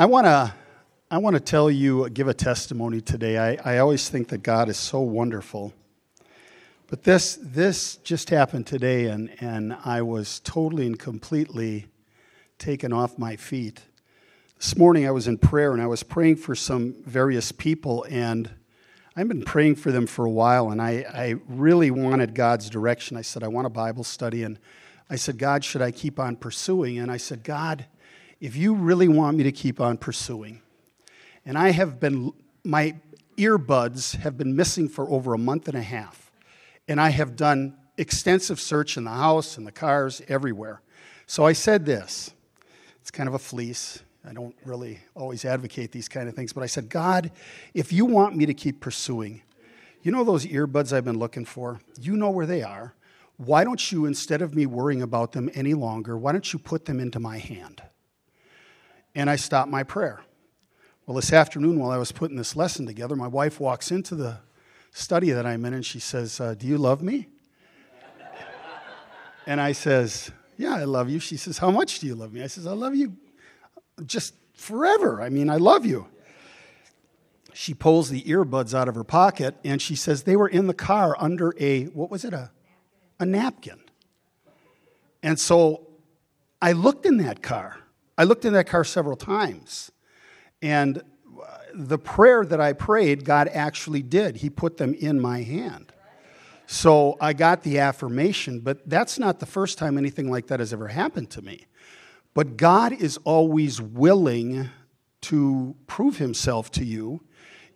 I want to I want to tell you, give a testimony today. I, I always think that God is so wonderful. But this, this just happened today, and, and I was totally and completely taken off my feet. This morning I was in prayer, and I was praying for some various people, and I've been praying for them for a while, and I, I really wanted God's direction. I said, I want a Bible study, and I said, God, should I keep on pursuing? And I said, God, if you really want me to keep on pursuing, and I have been, my earbuds have been missing for over a month and a half, and I have done extensive search in the house, in the cars, everywhere. So I said this it's kind of a fleece. I don't really always advocate these kind of things, but I said, God, if you want me to keep pursuing, you know those earbuds I've been looking for? You know where they are. Why don't you, instead of me worrying about them any longer, why don't you put them into my hand? And I stopped my prayer. Well, this afternoon, while I was putting this lesson together, my wife walks into the study that I'm in and she says, uh, Do you love me? and I says, Yeah, I love you. She says, How much do you love me? I says, I love you just forever. I mean, I love you. She pulls the earbuds out of her pocket and she says, They were in the car under a, what was it, a a napkin. And so I looked in that car. I looked in that car several times. And the prayer that I prayed, God actually did. He put them in my hand. So I got the affirmation, but that's not the first time anything like that has ever happened to me. But God is always willing to prove himself to you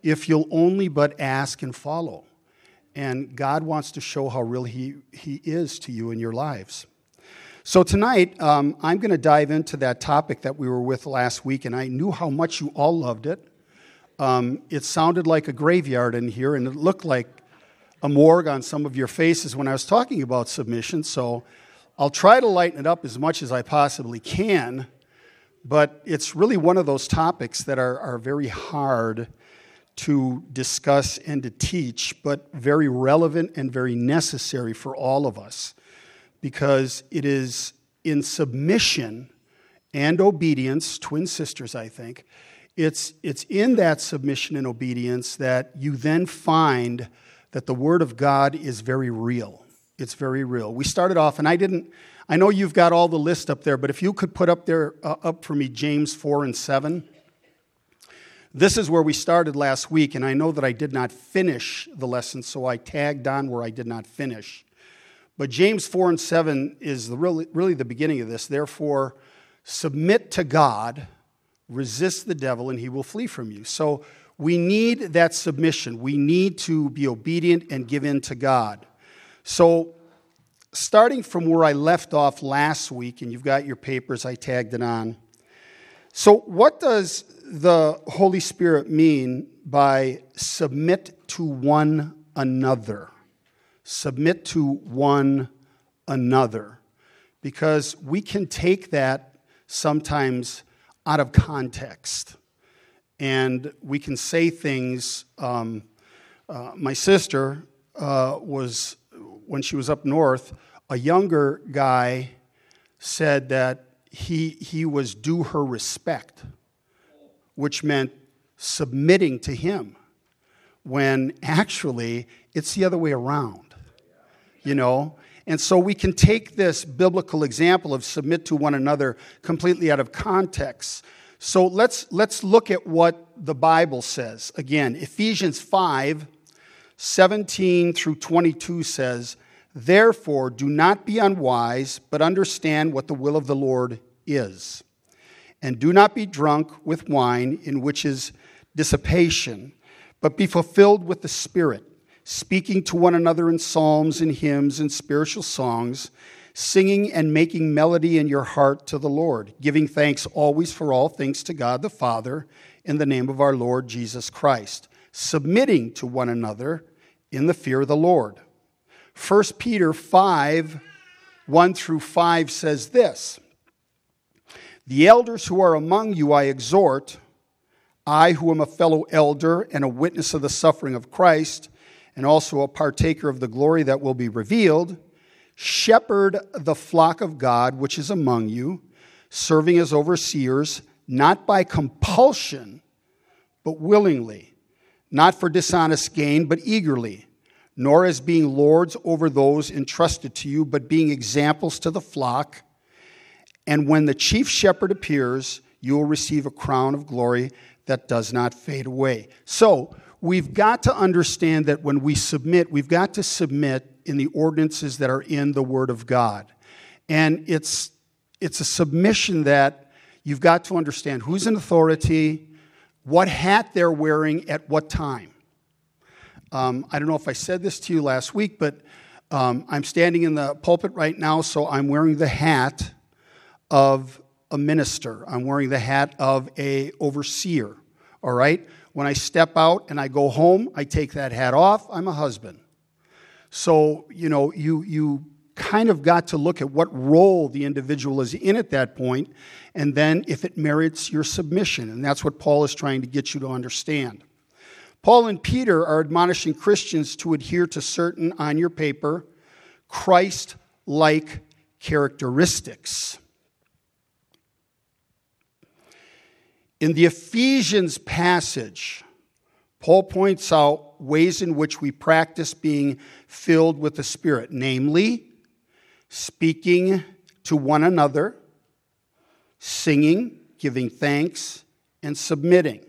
if you'll only but ask and follow. And God wants to show how real He, he is to you in your lives. So tonight, um, I'm going to dive into that topic that we were with last week, and I knew how much you all loved it. Um, it sounded like a graveyard in here, and it looked like a morgue on some of your faces when I was talking about submission. So I'll try to lighten it up as much as I possibly can, but it's really one of those topics that are, are very hard to discuss and to teach, but very relevant and very necessary for all of us because it is in submission and obedience, twin sisters, I think. It's, it's in that submission and obedience that you then find that the Word of God is very real. It's very real. We started off, and I didn't, I know you've got all the list up there, but if you could put up there, uh, up for me, James 4 and 7. This is where we started last week, and I know that I did not finish the lesson, so I tagged on where I did not finish. But James 4 and 7 is the really, really the beginning of this. Therefore, submit to God, resist the devil, and he will flee from you. So we need that submission. We need to be obedient and give in to God. So, starting from where I left off last week, and you've got your papers, I tagged it on. So, what does the Holy Spirit mean by submit to one another? Submit to one another. Because we can take that sometimes out of context. And we can say things. Um, uh, my sister uh, was, when she was up north, a younger guy said that he, he was due her respect which meant submitting to Him, when actually it's the other way around. You know? And so we can take this biblical example of submit to one another completely out of context. So let's, let's look at what the Bible says. Again, Ephesians 5 17 through 22 says, Therefore, do not be unwise, but understand what the will of the Lord is. And do not be drunk with wine, in which is dissipation, but be fulfilled with the Spirit, speaking to one another in psalms and hymns and spiritual songs, singing and making melody in your heart to the Lord, giving thanks always for all things to God the Father in the name of our Lord Jesus Christ, submitting to one another in the fear of the Lord. 1 Peter 5 1 through 5 says this. The elders who are among you I exhort, I who am a fellow elder and a witness of the suffering of Christ, and also a partaker of the glory that will be revealed, shepherd the flock of God which is among you, serving as overseers, not by compulsion, but willingly, not for dishonest gain, but eagerly, nor as being lords over those entrusted to you, but being examples to the flock. And when the chief shepherd appears, you will receive a crown of glory that does not fade away. So, we've got to understand that when we submit, we've got to submit in the ordinances that are in the Word of God. And it's, it's a submission that you've got to understand who's in authority, what hat they're wearing at what time. Um, I don't know if I said this to you last week, but um, I'm standing in the pulpit right now, so I'm wearing the hat of a minister. I'm wearing the hat of a overseer. All right. When I step out and I go home, I take that hat off. I'm a husband. So you know, you you kind of got to look at what role the individual is in at that point, and then if it merits your submission. And that's what Paul is trying to get you to understand. Paul and Peter are admonishing Christians to adhere to certain, on your paper, Christ like characteristics. In the Ephesians passage, Paul points out ways in which we practice being filled with the Spirit, namely, speaking to one another, singing, giving thanks, and submitting.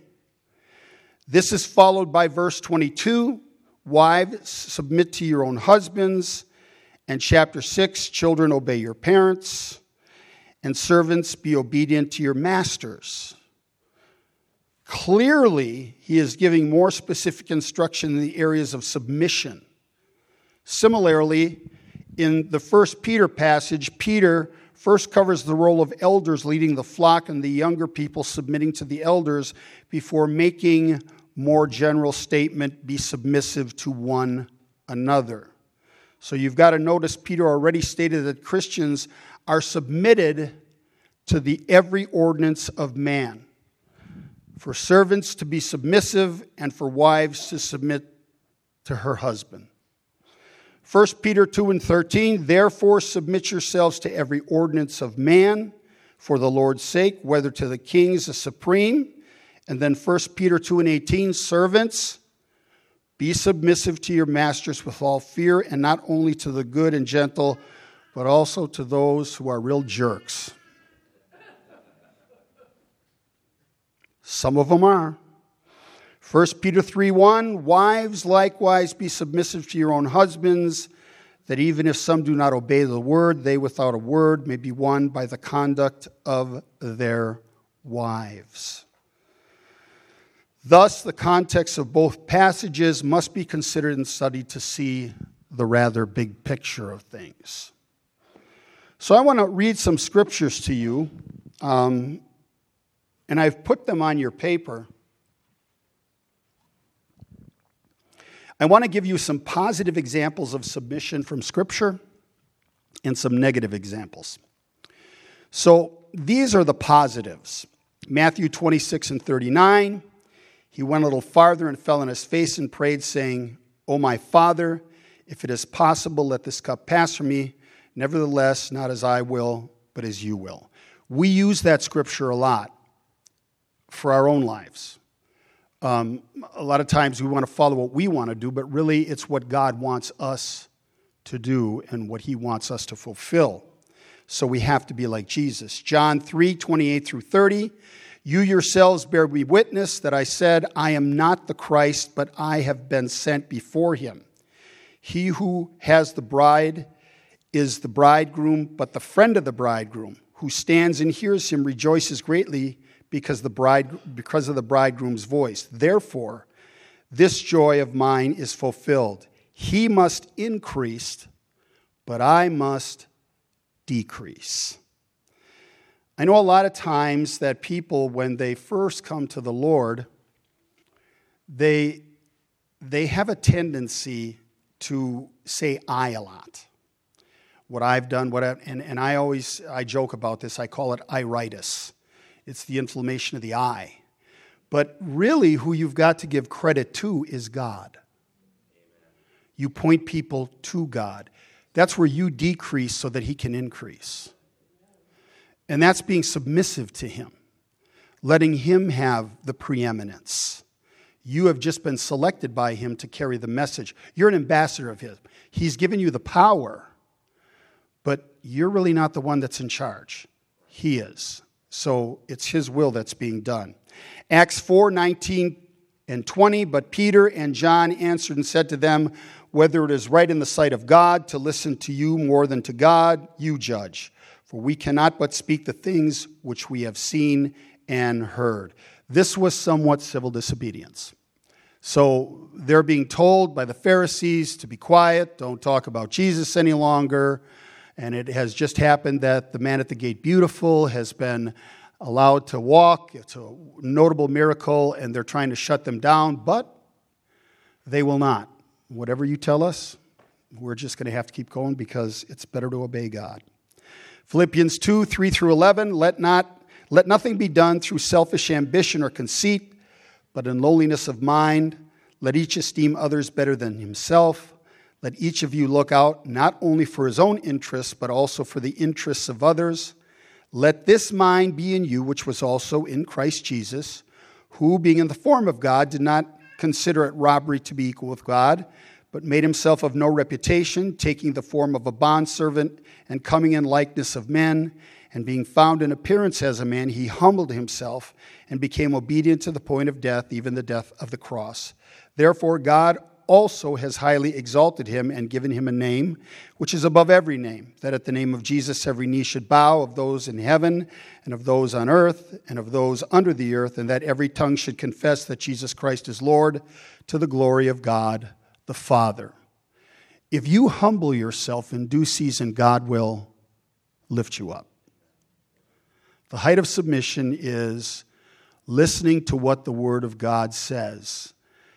This is followed by verse 22 Wives, submit to your own husbands. And chapter 6 Children, obey your parents. And servants, be obedient to your masters. Clearly, he is giving more specific instruction in the areas of submission. Similarly, in the first Peter passage, Peter first covers the role of elders leading the flock and the younger people submitting to the elders before making more general statement be submissive to one another. So you've got to notice Peter already stated that Christians are submitted to the every ordinance of man. For servants to be submissive and for wives to submit to her husband. 1 Peter 2 and 13, therefore submit yourselves to every ordinance of man for the Lord's sake, whether to the kings the supreme. And then 1 Peter 2 and 18, servants, be submissive to your masters with all fear, and not only to the good and gentle, but also to those who are real jerks. Some of them are. 1 Peter 3 1 Wives likewise be submissive to your own husbands, that even if some do not obey the word, they without a word may be won by the conduct of their wives. Thus, the context of both passages must be considered and studied to see the rather big picture of things. So, I want to read some scriptures to you, um, and I've put them on your paper. I want to give you some positive examples of submission from Scripture and some negative examples. So these are the positives Matthew 26 and 39. He went a little farther and fell on his face and prayed, saying, O my Father, if it is possible, let this cup pass from me. Nevertheless, not as I will, but as you will. We use that scripture a lot for our own lives. Um, a lot of times we want to follow what we want to do, but really it's what God wants us to do and what He wants us to fulfill. So we have to be like Jesus. John 3 28 through 30. You yourselves bear me witness that I said, I am not the Christ, but I have been sent before him. He who has the bride is the bridegroom, but the friend of the bridegroom, who stands and hears him, rejoices greatly because, the bride, because of the bridegroom's voice. Therefore, this joy of mine is fulfilled. He must increase, but I must decrease. I know a lot of times that people, when they first come to the Lord, they, they have a tendency to say I a lot. What I've done, what I, and, and I always I joke about this. I call it iritis it's the inflammation of the eye. But really, who you've got to give credit to is God. You point people to God. That's where you decrease so that He can increase. And that's being submissive to Him. letting Him have the preeminence. You have just been selected by Him to carry the message. You're an ambassador of His. He's given you the power, but you're really not the one that's in charge. He is. So it's His will that's being done. Acts 4 19 and 20. But Peter and John answered and said to them, Whether it is right in the sight of God to listen to you more than to God, you judge. For we cannot but speak the things which we have seen and heard. This was somewhat civil disobedience. So they're being told by the Pharisees to be quiet, don't talk about Jesus any longer. And it has just happened that the man at the gate, beautiful, has been allowed to walk. It's a notable miracle, and they're trying to shut them down, but they will not. Whatever you tell us, we're just going to have to keep going because it's better to obey God. Philippians 2 3 through 11 let, not, let nothing be done through selfish ambition or conceit, but in lowliness of mind. Let each esteem others better than himself. Let each of you look out not only for his own interests, but also for the interests of others. Let this mind be in you, which was also in Christ Jesus, who, being in the form of God, did not consider it robbery to be equal with God, but made himself of no reputation, taking the form of a bondservant and coming in likeness of men. And being found in appearance as a man, he humbled himself and became obedient to the point of death, even the death of the cross. Therefore, God also has highly exalted him and given him a name which is above every name, that at the name of Jesus every knee should bow of those in heaven and of those on earth and of those under the earth, and that every tongue should confess that Jesus Christ is Lord to the glory of God the Father. If you humble yourself in due season, God will lift you up. The height of submission is listening to what the Word of God says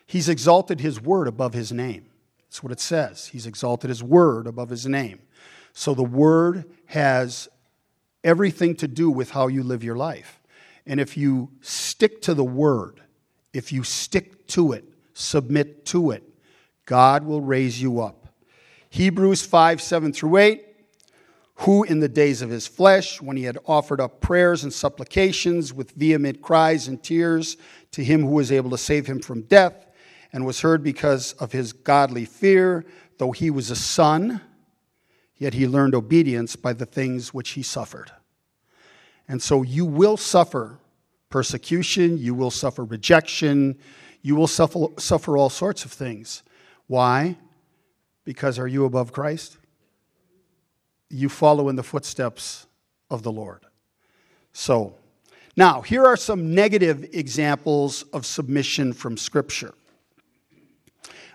He's exalted his word above his name. That's what it says. He's exalted his word above his name. So the word has everything to do with how you live your life. And if you stick to the word, if you stick to it, submit to it, God will raise you up. Hebrews 5 7 through 8 who in the days of his flesh, when he had offered up prayers and supplications with vehement cries and tears to him who was able to save him from death, and was heard because of his godly fear. Though he was a son, yet he learned obedience by the things which he suffered. And so you will suffer persecution, you will suffer rejection, you will suffer, suffer all sorts of things. Why? Because are you above Christ? You follow in the footsteps of the Lord. So, now, here are some negative examples of submission from Scripture.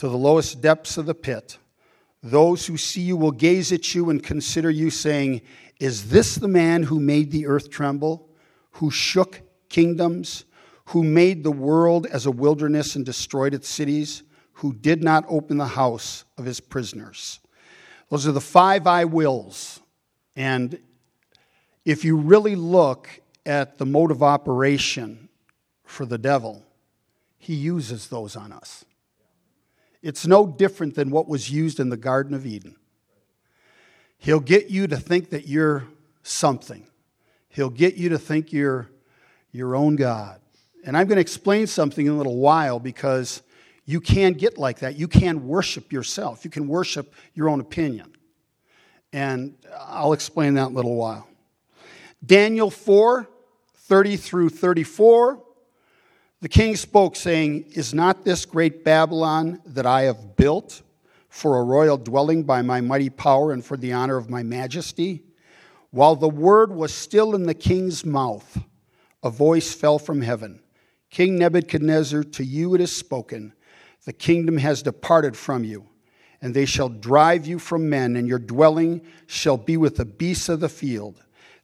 to the lowest depths of the pit. Those who see you will gaze at you and consider you, saying, Is this the man who made the earth tremble, who shook kingdoms, who made the world as a wilderness and destroyed its cities, who did not open the house of his prisoners? Those are the five I wills. And if you really look at the mode of operation for the devil, he uses those on us. It's no different than what was used in the Garden of Eden. He'll get you to think that you're something. He'll get you to think you're your own God. And I'm going to explain something in a little while because you can get like that. You can worship yourself. You can worship your own opinion. And I'll explain that in a little while. Daniel 4 30 through 34 the king spoke, saying, Is not this great Babylon that I have built for a royal dwelling by my mighty power and for the honor of my majesty? While the word was still in the king's mouth, a voice fell from heaven King Nebuchadnezzar, to you it is spoken, the kingdom has departed from you, and they shall drive you from men, and your dwelling shall be with the beasts of the field.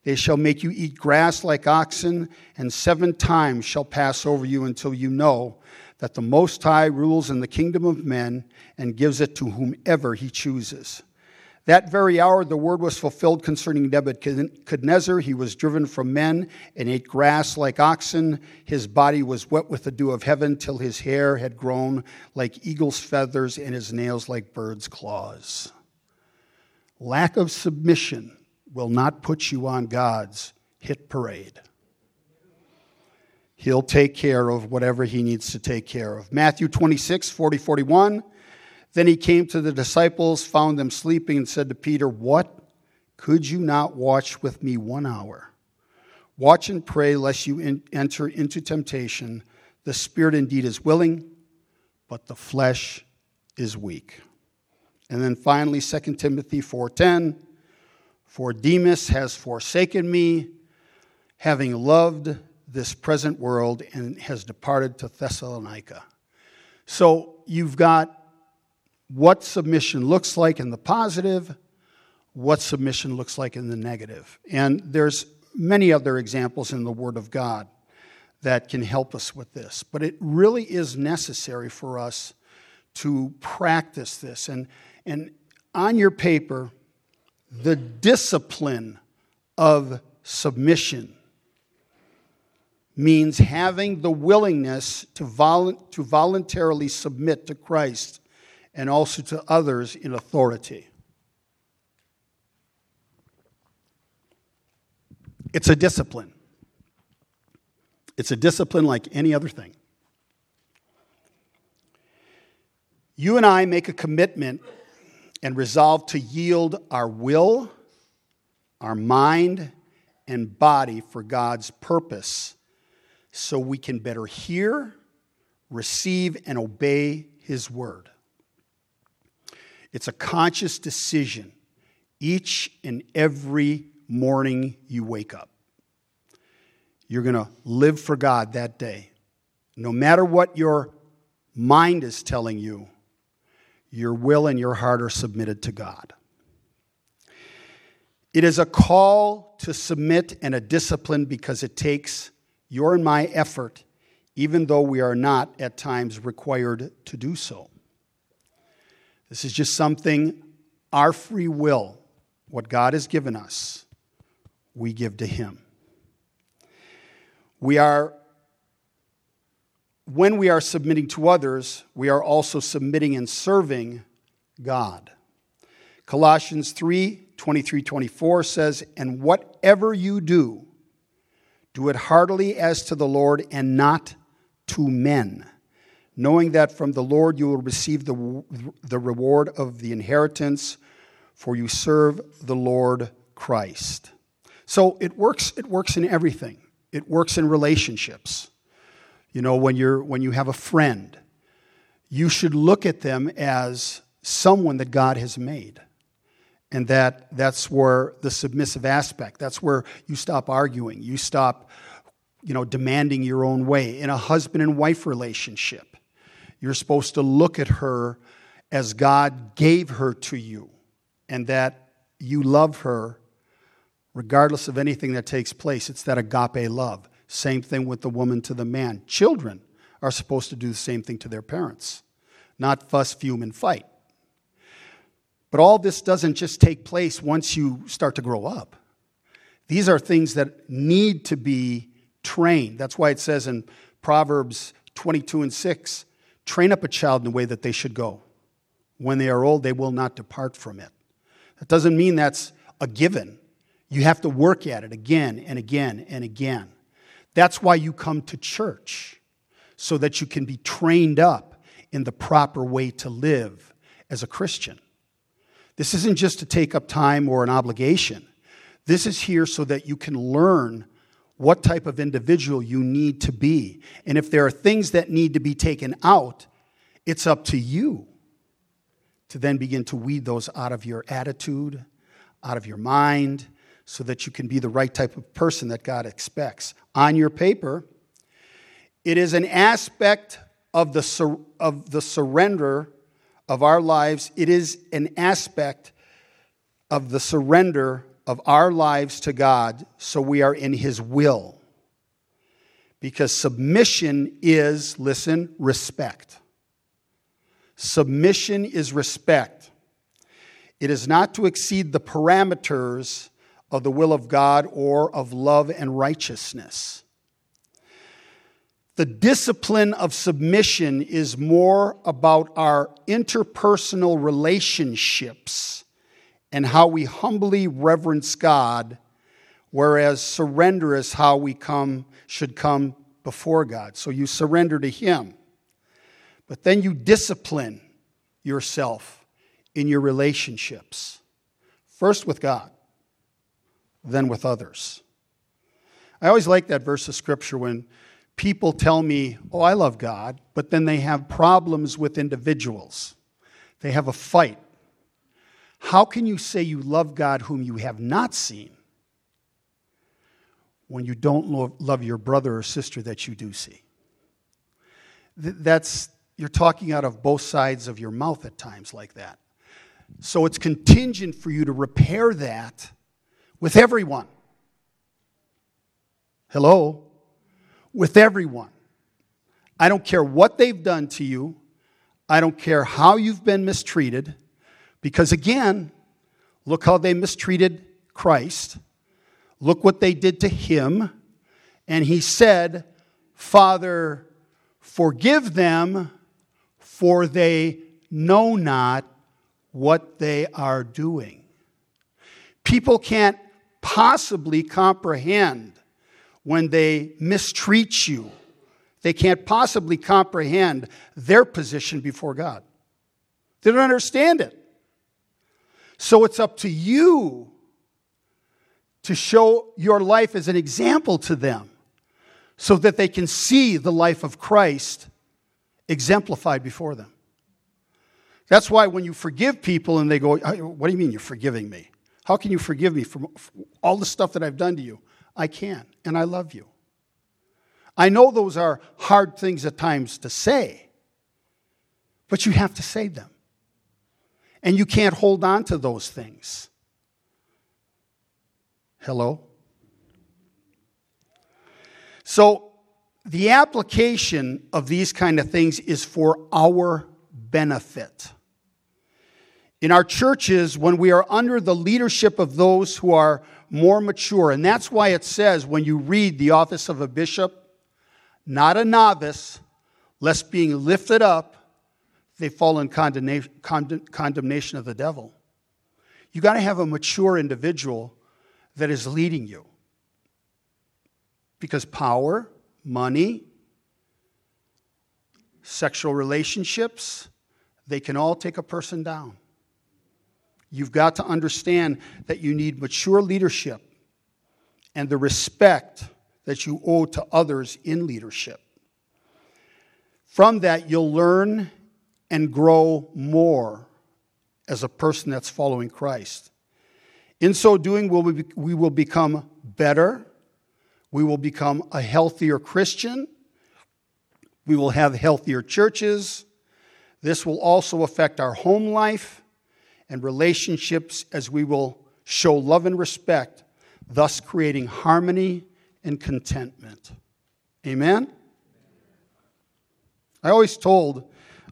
They shall make you eat grass like oxen, and seven times shall pass over you until you know that the Most High rules in the kingdom of men and gives it to whomever he chooses. That very hour the word was fulfilled concerning Nebuchadnezzar. He was driven from men and ate grass like oxen. His body was wet with the dew of heaven till his hair had grown like eagle's feathers and his nails like bird's claws. Lack of submission will not put you on God's hit parade. He'll take care of whatever he needs to take care of. Matthew 26, 40, 41. Then he came to the disciples, found them sleeping, and said to Peter, What? Could you not watch with me one hour? Watch and pray lest you in, enter into temptation. The spirit indeed is willing, but the flesh is weak. And then finally 2 Timothy 4:10 For Demas has forsaken me having loved this present world and has departed to Thessalonica. So you've got what submission looks like in the positive, what submission looks like in the negative. And there's many other examples in the Word of God that can help us with this. But it really is necessary for us to practice this. And, and on your paper, the discipline of submission means having the willingness to, volu- to voluntarily submit to Christ and also to others in authority. It's a discipline. It's a discipline like any other thing. You and I make a commitment and resolve to yield our will, our mind, and body for God's purpose so we can better hear, receive, and obey His word. It's a conscious decision each and every morning you wake up. You're going to live for God that day. No matter what your mind is telling you, your will and your heart are submitted to God. It is a call to submit and a discipline because it takes your and my effort, even though we are not at times required to do so. This is just something, our free will, what God has given us, we give to Him. We are, when we are submitting to others, we are also submitting and serving God. Colossians 3 23 24 says, And whatever you do, do it heartily as to the Lord and not to men, knowing that from the Lord you will receive the, the reward of the inheritance, for you serve the Lord Christ. So it works, it works in everything. It works in relationships. You know, when, you're, when you have a friend, you should look at them as someone that God has made. And that, that's where the submissive aspect, that's where you stop arguing. You stop, you know, demanding your own way. In a husband and wife relationship, you're supposed to look at her as God gave her to you and that you love her regardless of anything that takes place. It's that agape love. Same thing with the woman to the man. Children are supposed to do the same thing to their parents, not fuss, fume, and fight. But all this doesn't just take place once you start to grow up. These are things that need to be trained. That's why it says in Proverbs 22 and 6 train up a child in the way that they should go. When they are old, they will not depart from it. That doesn't mean that's a given. You have to work at it again and again and again. That's why you come to church, so that you can be trained up in the proper way to live as a Christian. This isn't just to take up time or an obligation. This is here so that you can learn what type of individual you need to be. And if there are things that need to be taken out, it's up to you to then begin to weed those out of your attitude, out of your mind, so that you can be the right type of person that God expects. On your paper, it is an aspect of the, sur- of the surrender of our lives, it is an aspect of the surrender of our lives to God so we are in His will. Because submission is, listen, respect. Submission is respect. It is not to exceed the parameters of the will of God or of love and righteousness. The discipline of submission is more about our interpersonal relationships and how we humbly reverence God, whereas surrender is how we come should come before God. So you surrender to him. But then you discipline yourself in your relationships. First with God, then with others. I always like that verse of scripture when people tell me, oh, I love God, but then they have problems with individuals. They have a fight. How can you say you love God whom you have not seen when you don't love your brother or sister that you do see? That's, you're talking out of both sides of your mouth at times like that. So it's contingent for you to repair that with everyone. Hello? with everyone. I don't care what they've done to you. I don't care how you've been mistreated. Because again, look how they mistreated Christ. Look what they did to him. And he said, Father, forgive them, for they know not what they are doing. People can't possibly comprehend when they mistreat you. They can't possibly comprehend their position before God. They don't understand it. So it's up to you to show your life as an example to them so that they can see the life of Christ exemplified before them. That's why when you forgive people and they go, oh, What do you mean you're forgiving me? How can you forgive me for all the stuff that I've done to you? I can, and I love you. I know those are hard things at times to say, but you have to say them. And you can't hold on to those things. Hello? So, the application of these kind of things is for our benefit. In our churches, when we are under the leadership of those who are more mature. And that's why it says when you read the office of a bishop, not a novice, lest being lifted up, they fall in condemnation, of the devil. You got to have a mature individual that is leading you. Because power, money, sexual relationships, they can all take a person down. You've got to understand that you need mature leadership and the respect that you owe to others in leadership. From that, you'll learn and grow more as a person that's following Christ. In so doing, we will become better. We will become a healthier Christian. We will have healthier churches. This will also affect our home life and relationships as we will show love and respect, thus creating harmony and contentment. Amen? I always told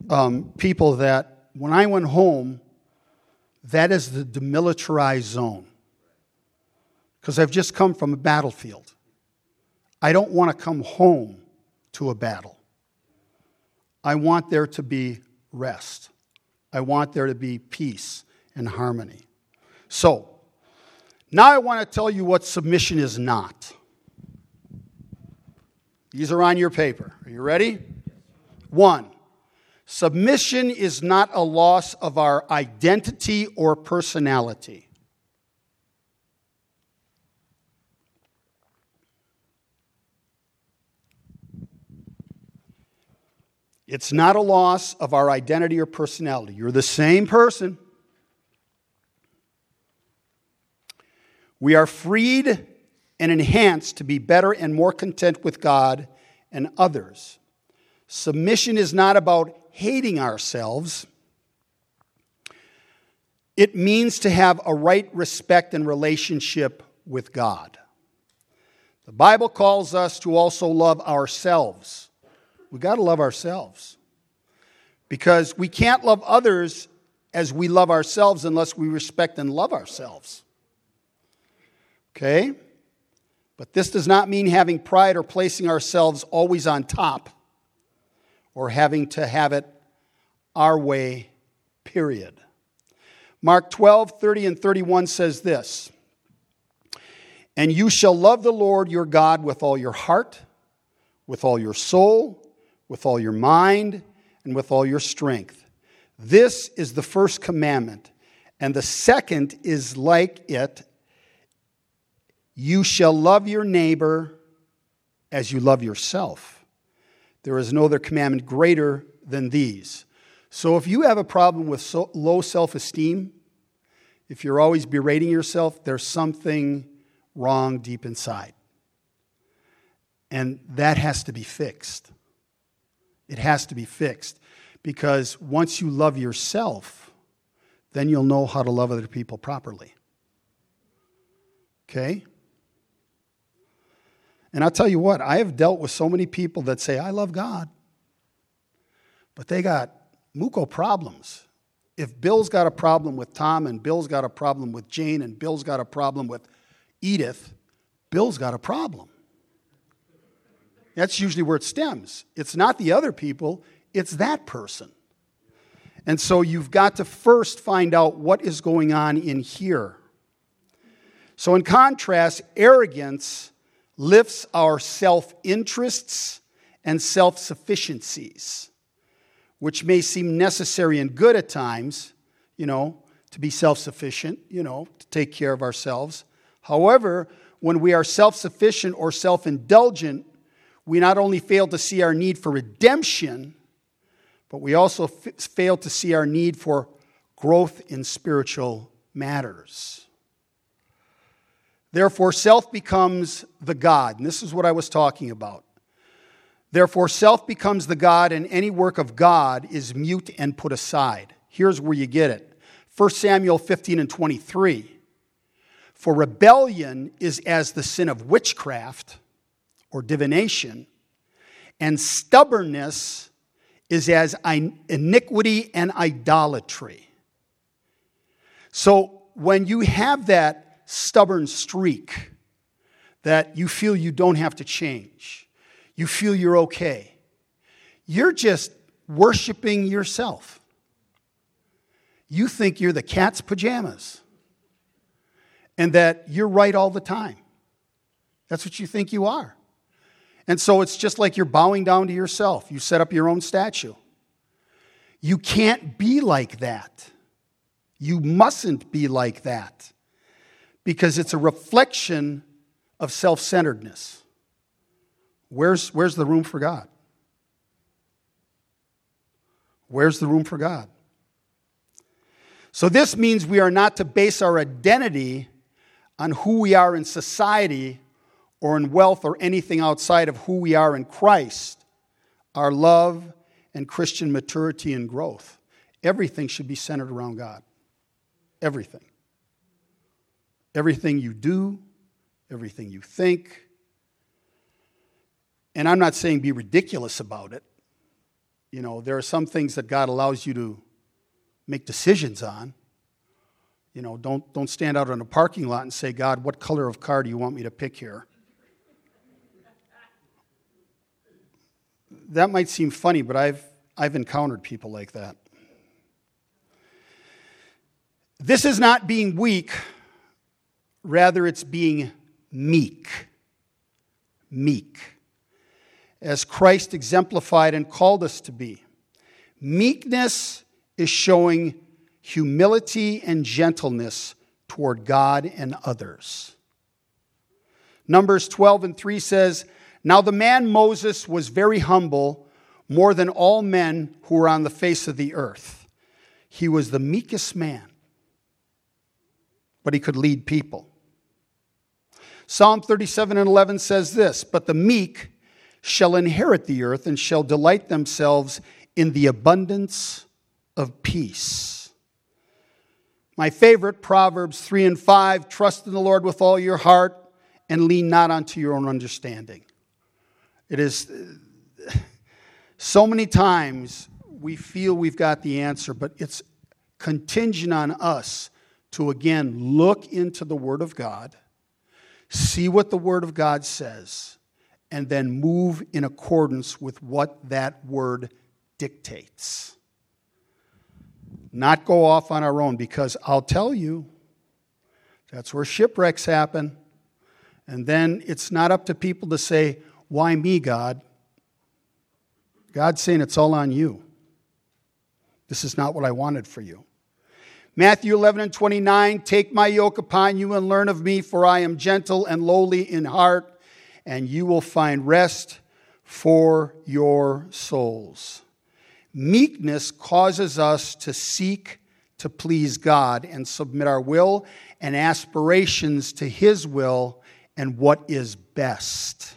um, people that when I went home, that is the demilitarized zone. Because I've just come from a battlefield. I don't want to come home to a battle. I want there to be rest. I want there to be peace and harmony. So, now I want to tell you what submission is not. These are on your paper. Are you ready? One, submission is not a loss of our identity or personality. It's not a loss of our identity or personality. You're the same person. We are freed and enhanced to be better and more content with God and others. Submission is not about hating ourselves. It means to have a right respect and relationship with God. The Bible calls us to also love ourselves. We've got to love ourselves because we can't love others as we love ourselves unless we respect and love ourselves. Okay? But this does not mean having pride or placing ourselves always on top or having to have it our way, period. Mark 12, 30, and 31 says this And you shall love the Lord your God with all your heart, with all your soul, with all your mind, and with all your strength. This is the first commandment. And the second is like it you shall love your neighbor as you love yourself. There is no other commandment greater than these. So if you have a problem with so low self esteem, if you're always berating yourself, there's something wrong deep inside. And that has to be fixed. It has to be fixed because once you love yourself, then you'll know how to love other people properly. Okay? And I'll tell you what, I have dealt with so many people that say, I love God, but they got muco problems. If Bill's got a problem with Tom, and Bill's got a problem with Jane, and Bill's got a problem with Edith, Bill's got a problem. That's usually where it stems. It's not the other people, it's that person. And so you've got to first find out what is going on in here. So, in contrast, arrogance lifts our self interests and self sufficiencies, which may seem necessary and good at times, you know, to be self sufficient, you know, to take care of ourselves. However, when we are self sufficient or self indulgent, we not only fail to see our need for redemption, but we also f- fail to see our need for growth in spiritual matters. Therefore, self becomes the God. And this is what I was talking about. Therefore, self becomes the God, and any work of God is mute and put aside. Here's where you get it 1 Samuel 15 and 23. For rebellion is as the sin of witchcraft or divination, and stubbornness is as iniquity and idolatry. So when you have that stubborn streak that you feel you don't have to change. You feel you're okay. You're just worshiping yourself. You think you're the cat's pajamas and that you're right all the time. That's what you think you are. And so it's just like you're bowing down to yourself. You set up your own statue. You can't be like that. You mustn't be like that because it's a reflection of self centeredness. Where's, where's the room for God? Where's the room for God? So, this means we are not to base our identity on who we are in society or in wealth or anything outside of who we are in Christ. Our love and Christian maturity and growth. Everything should be centered around God. Everything. Everything you do, everything you think. And I'm not saying be ridiculous about it. You know, there are some things that God allows you to make decisions on. You know, don't, don't stand out in a parking lot and say, God, what color of car do you want me to pick here? That might seem funny, but I've, I've encountered people like that. This is not being weak Rather, it's being meek. Meek. As Christ exemplified and called us to be. Meekness is showing humility and gentleness toward God and others. Numbers 12 and 3 says, Now the man Moses was very humble, more than all men who were on the face of the earth. He was the meekest man, but he could lead people. Psalm 37 and 11 says this But the meek shall inherit the earth and shall delight themselves in the abundance of peace. My favorite, Proverbs 3 and 5 trust in the Lord with all your heart and lean not unto your own understanding. It is uh, so many times we feel we've got the answer, but it's contingent on us to again look into the Word of God, see what the Word of God says, and then move in accordance with what that Word dictates. Not go off on our own, because I'll tell you, that's where shipwrecks happen. And then it's not up to people to say, Why me, God? God's saying it's all on you. This is not what I wanted for you. Matthew 11 and 29 Take my yoke upon you and learn of me, for I am gentle and lowly in heart, and you will find rest for your souls. Meekness causes us to seek to please God and submit our will and aspirations to His will and what is best.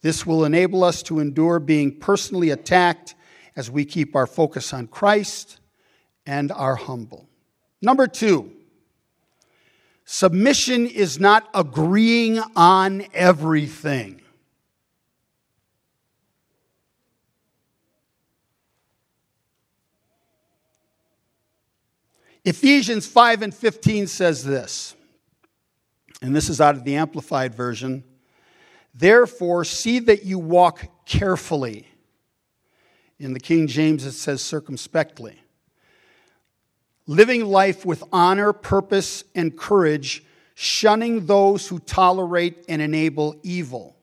This will enable us to endure being personally attacked as we keep our focus on Christ and are humble. Number two, submission is not agreeing on everything. Ephesians 5 and 15 says this, and this is out of the Amplified Version. Therefore, see that you walk carefully. In the King James, it says circumspectly. Living life with honor, purpose, and courage, shunning those who tolerate and enable evil,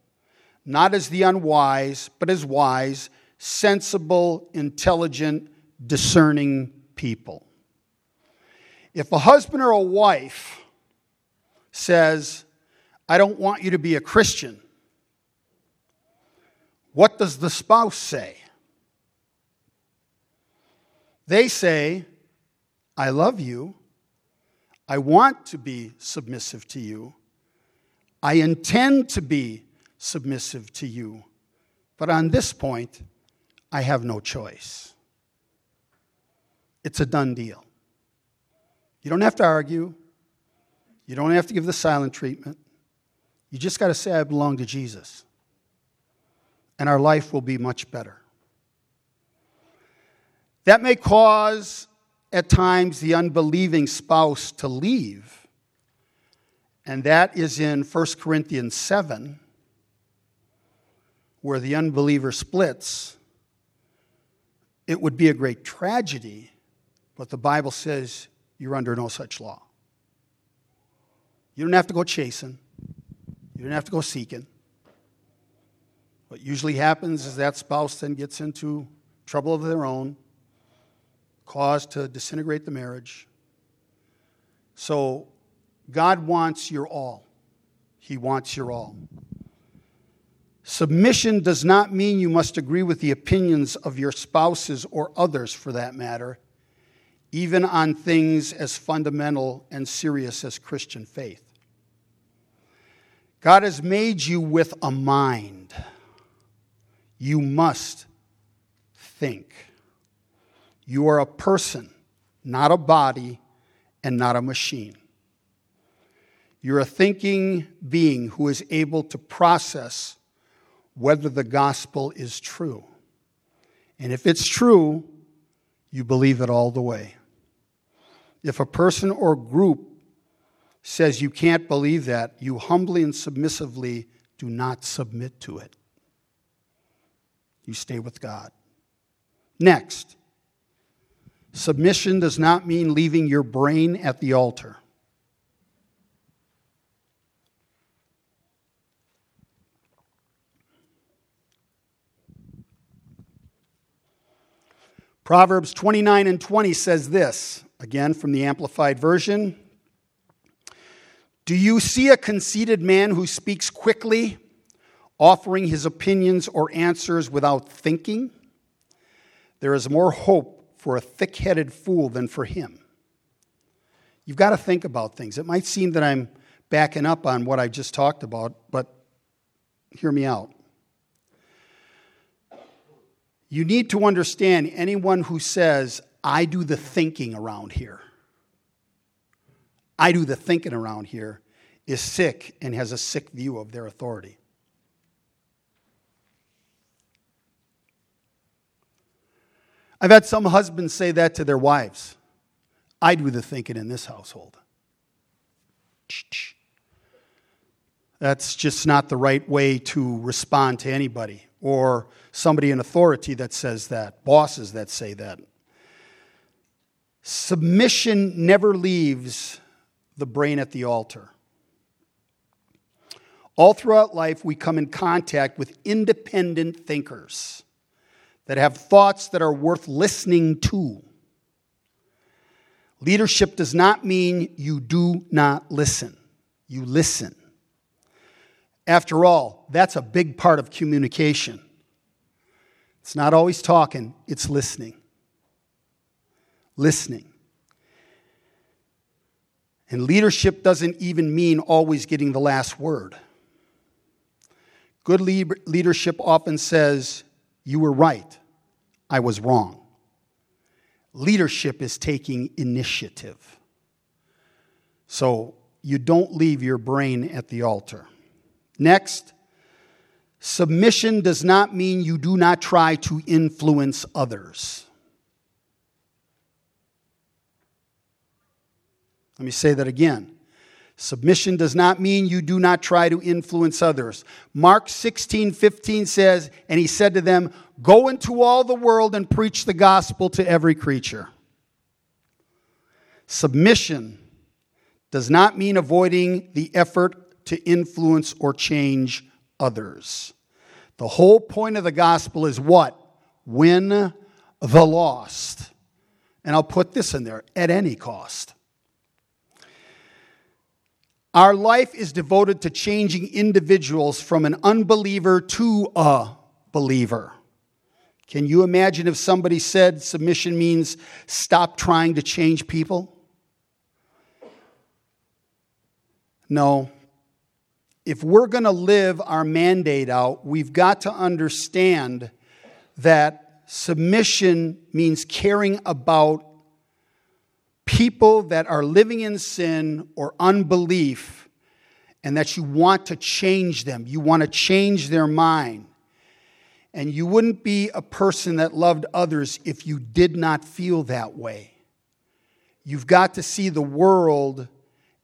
not as the unwise, but as wise, sensible, intelligent, discerning people. If a husband or a wife says, I don't want you to be a Christian, what does the spouse say? They say, I love you. I want to be submissive to you. I intend to be submissive to you. But on this point, I have no choice. It's a done deal. You don't have to argue. You don't have to give the silent treatment. You just got to say, I belong to Jesus and our life will be much better. That may cause at times the unbelieving spouse to leave, and that is in 1 Corinthians 7, where the unbeliever splits. It would be a great tragedy, but the Bible says you're under no such law. You don't have to go chasing, you don't have to go seeking. What usually happens is that spouse then gets into trouble of their own, cause to disintegrate the marriage. So God wants your all. He wants your all. Submission does not mean you must agree with the opinions of your spouses or others for that matter, even on things as fundamental and serious as Christian faith. God has made you with a mind. You must think. You are a person, not a body, and not a machine. You're a thinking being who is able to process whether the gospel is true. And if it's true, you believe it all the way. If a person or group says you can't believe that, you humbly and submissively do not submit to it you stay with God. Next, submission does not mean leaving your brain at the altar. Proverbs 29 and 20 says this, again from the Amplified Version. Do you see a conceited man who speaks quickly? offering his opinions or answers without thinking, there is more hope for a thick headed fool than for him. You've got to think about things. It might seem that I'm backing up on what I just talked about, but hear me out. You need to understand anyone who says, I do the thinking around here. I do the thinking around here, is sick and has a sick view of their authority. I've had some husbands say that to their wives. I do the thinking in this household. That's just not the right way to respond to anybody or somebody in authority that says that, bosses that say that. Submission never leaves the brain at the altar. All throughout life, we come in contact with independent thinkers that have thoughts that are worth listening to. Leadership does not mean you do not listen, you listen. After all, that's a big part of communication. It's not always talking, it's listening listening. And leadership doesn't even mean always getting the last word. Good leadership often says, You were right, I was wrong. Leadership is taking initiative. So you don't leave your brain at the altar. Next, submission does not mean you do not try to influence others. Let me say that again. Submission does not mean you do not try to influence others. Mark 16, 15 says, And he said to them, Go into all the world and preach the gospel to every creature. Submission does not mean avoiding the effort to influence or change others. The whole point of the gospel is what? Win the lost. And I'll put this in there at any cost. Our life is devoted to changing individuals from an unbeliever to a believer. Can you imagine if somebody said submission means stop trying to change people? No. If we're going to live our mandate out, we've got to understand that submission means caring about people that are living in sin or unbelief and that you want to change them. You want to change their mind. And you wouldn't be a person that loved others if you did not feel that way. You've got to see the world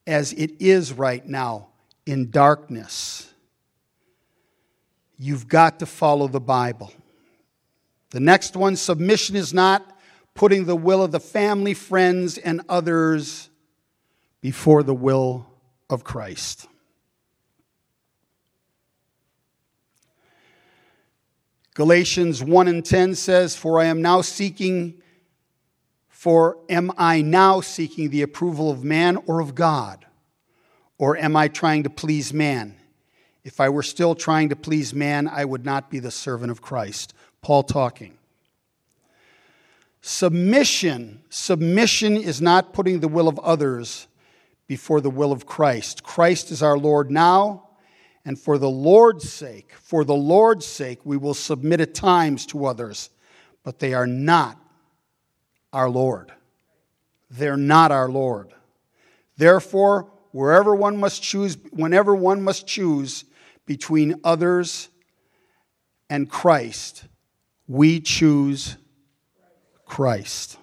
as it is right now in darkness. You've got to follow the Bible. The next one submission is not putting the will of the family, friends, and others before the will of Christ. Galatians 1 and 10 says, For I am now seeking, for am I now seeking the approval of man or of God? Or am I trying to please man? If I were still trying to please man, I would not be the servant of Christ. Paul talking. Submission, submission is not putting the will of others before the will of Christ. Christ is our Lord now, and for the Lord's sake, for the Lord's sake, we will submit at times to others, but they are not our Lord. They're not our Lord. Therefore, wherever one must choose, whenever one must choose between others and Christ, we choose Christ.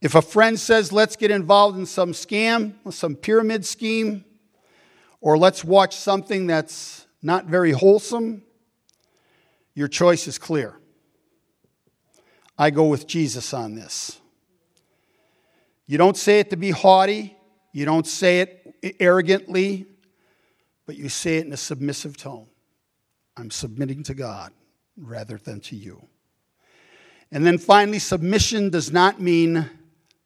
If a friend says, let's get involved in some scam, some pyramid scheme, or let's watch something that's not very wholesome, your choice is clear. I go with Jesus on this. You don't say it to be haughty, you don't say it arrogantly, but you say it in a submissive tone. I'm submitting to God rather than to you. And then finally, submission does not mean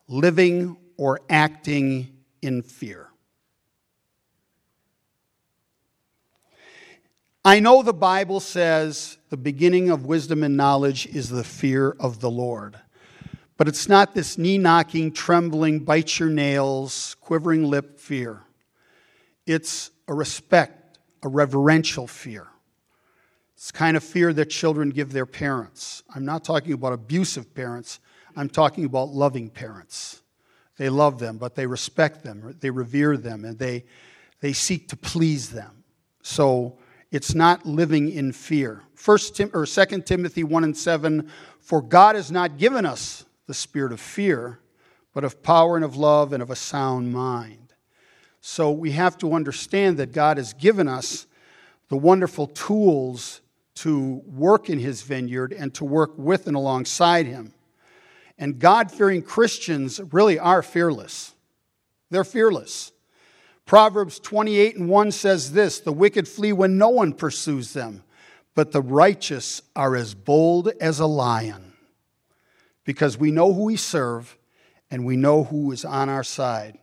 living or acting in fear. I know the Bible says the beginning of wisdom and knowledge is the fear of the Lord. But it's not this knee knocking, trembling, bite your nails, quivering lip fear. It's a respect, a reverential fear. It's kind of fear that children give their parents. I'm not talking about abusive parents, I'm talking about loving parents. They love them, but they respect them, they revere them, and they, they seek to please them. So it's not living in fear. First Tim, or 2 Timothy 1 and 7 For God has not given us the spirit of fear, but of power and of love and of a sound mind. So we have to understand that God has given us the wonderful tools to work in his vineyard and to work with and alongside him. And God fearing Christians really are fearless. They're fearless. Proverbs 28 and 1 says this The wicked flee when no one pursues them, but the righteous are as bold as a lion. Because we know who we serve and we know who is on our side.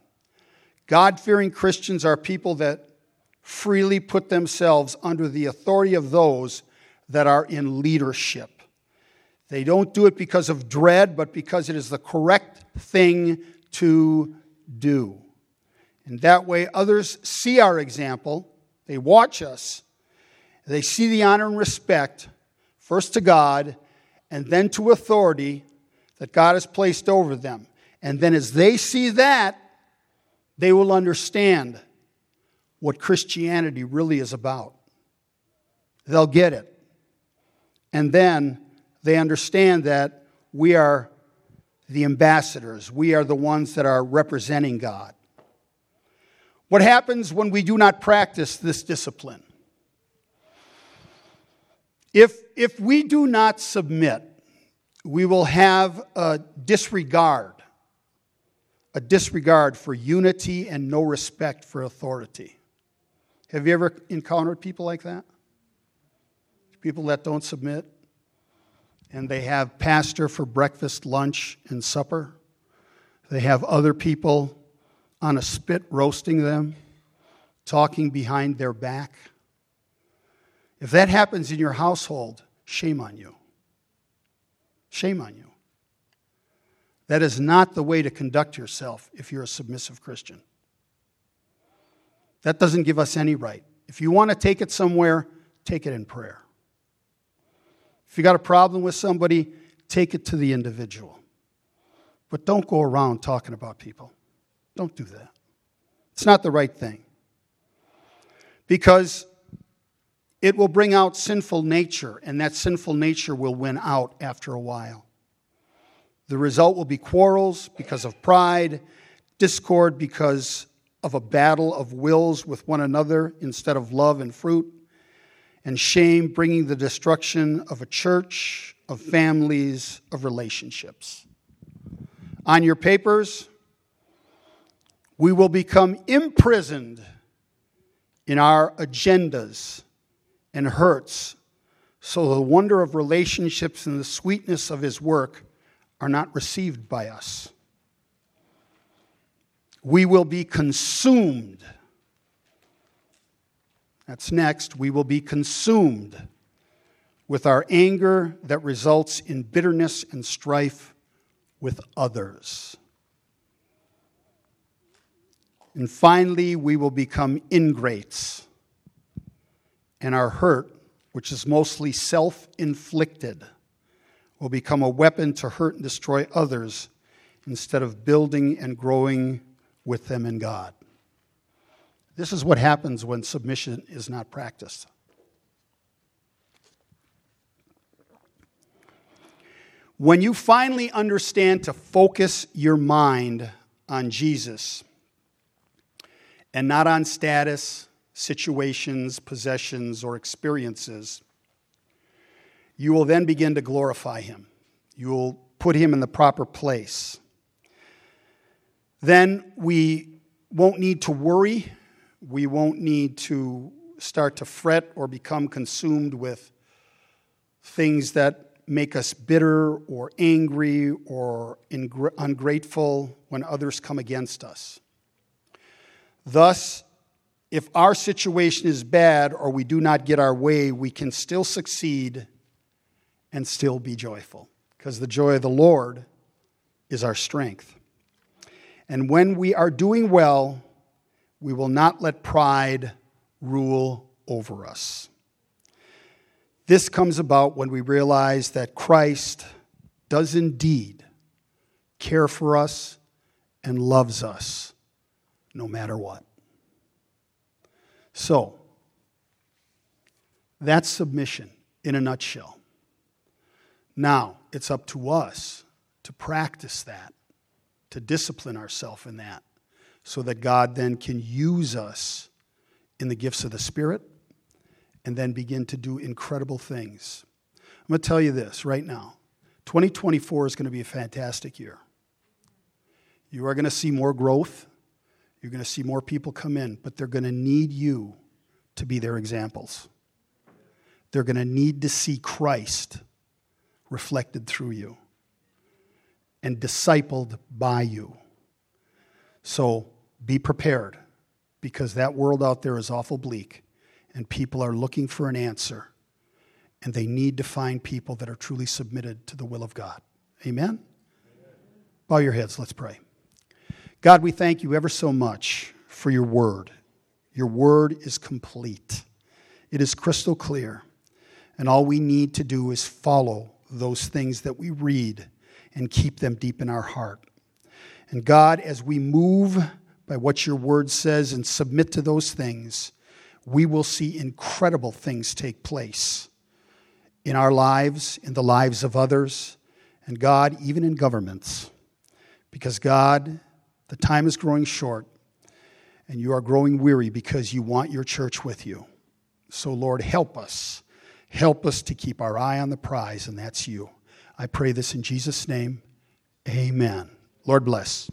God fearing Christians are people that freely put themselves under the authority of those that are in leadership. They don't do it because of dread, but because it is the correct thing to do. And that way, others see our example, they watch us, they see the honor and respect, first to God, and then to authority that God has placed over them. And then, as they see that, they will understand what Christianity really is about. They'll get it. And then they understand that we are the ambassadors, we are the ones that are representing God. What happens when we do not practice this discipline? If, if we do not submit, we will have a disregard, a disregard for unity and no respect for authority. Have you ever encountered people like that? People that don't submit? And they have pastor for breakfast, lunch, and supper. They have other people on a spit roasting them, talking behind their back. If that happens in your household, shame on you. Shame on you. That is not the way to conduct yourself if you're a submissive Christian. That doesn't give us any right. If you want to take it somewhere, take it in prayer. If you got a problem with somebody, take it to the individual. But don't go around talking about people. Don't do that. It's not the right thing. Because it will bring out sinful nature, and that sinful nature will win out after a while. The result will be quarrels because of pride, discord because of a battle of wills with one another instead of love and fruit, and shame bringing the destruction of a church, of families, of relationships. On your papers, we will become imprisoned in our agendas and hurts, so the wonder of relationships and the sweetness of His work are not received by us we will be consumed. That's next. We will be consumed with our anger that results in bitterness and strife with others. And finally, we will become ingrates. And our hurt, which is mostly self inflicted, will become a weapon to hurt and destroy others instead of building and growing with them in God. This is what happens when submission is not practiced. When you finally understand to focus your mind on Jesus and not on status, situations, possessions, or experiences, you will then begin to glorify Him. You will put Him in the proper place then we won't need to worry. We won't need to start to fret or become consumed with things that make us bitter or angry or ungrateful when others come against us. Thus, if our situation is bad or we do not get our way, we can still succeed and still be joyful because the joy of the Lord is our strength. And when we are doing well, we will not let pride rule over us. This comes about when we realize that Christ does indeed care for us and loves us no matter what. So, that's submission in a nutshell. Now, it's up to us to practice that, to discipline ourselves in that, so that God then can use us in the gifts of the Spirit and then begin to do incredible things. I'm going to tell you this right now 2024 is going to be a fantastic year. You are going to see more growth. You're going to see more people come in, but they're going to need you to be their examples. They're going to need to see Christ reflected through you and discipled by you. So be prepared because that world out there is awful bleak and people are looking for an answer and they need to find people that are truly submitted to the will of God. Amen? Amen? Bow your heads, let's pray. God, we thank you ever so much for your word. Your word is complete, it is crystal clear. And all we need to do is follow those things that we read and keep them deep in our heart. And God, as we move by what your word says and submit to those things, we will see incredible things take place in our lives, in the lives of others, and God, even in governments. Because God, the time is growing short, and you are growing weary because you want your church with you. So, Lord, help us. Help us to keep our eye on the prize, and that's you. I pray this in Jesus' name. Amen. Lord bless.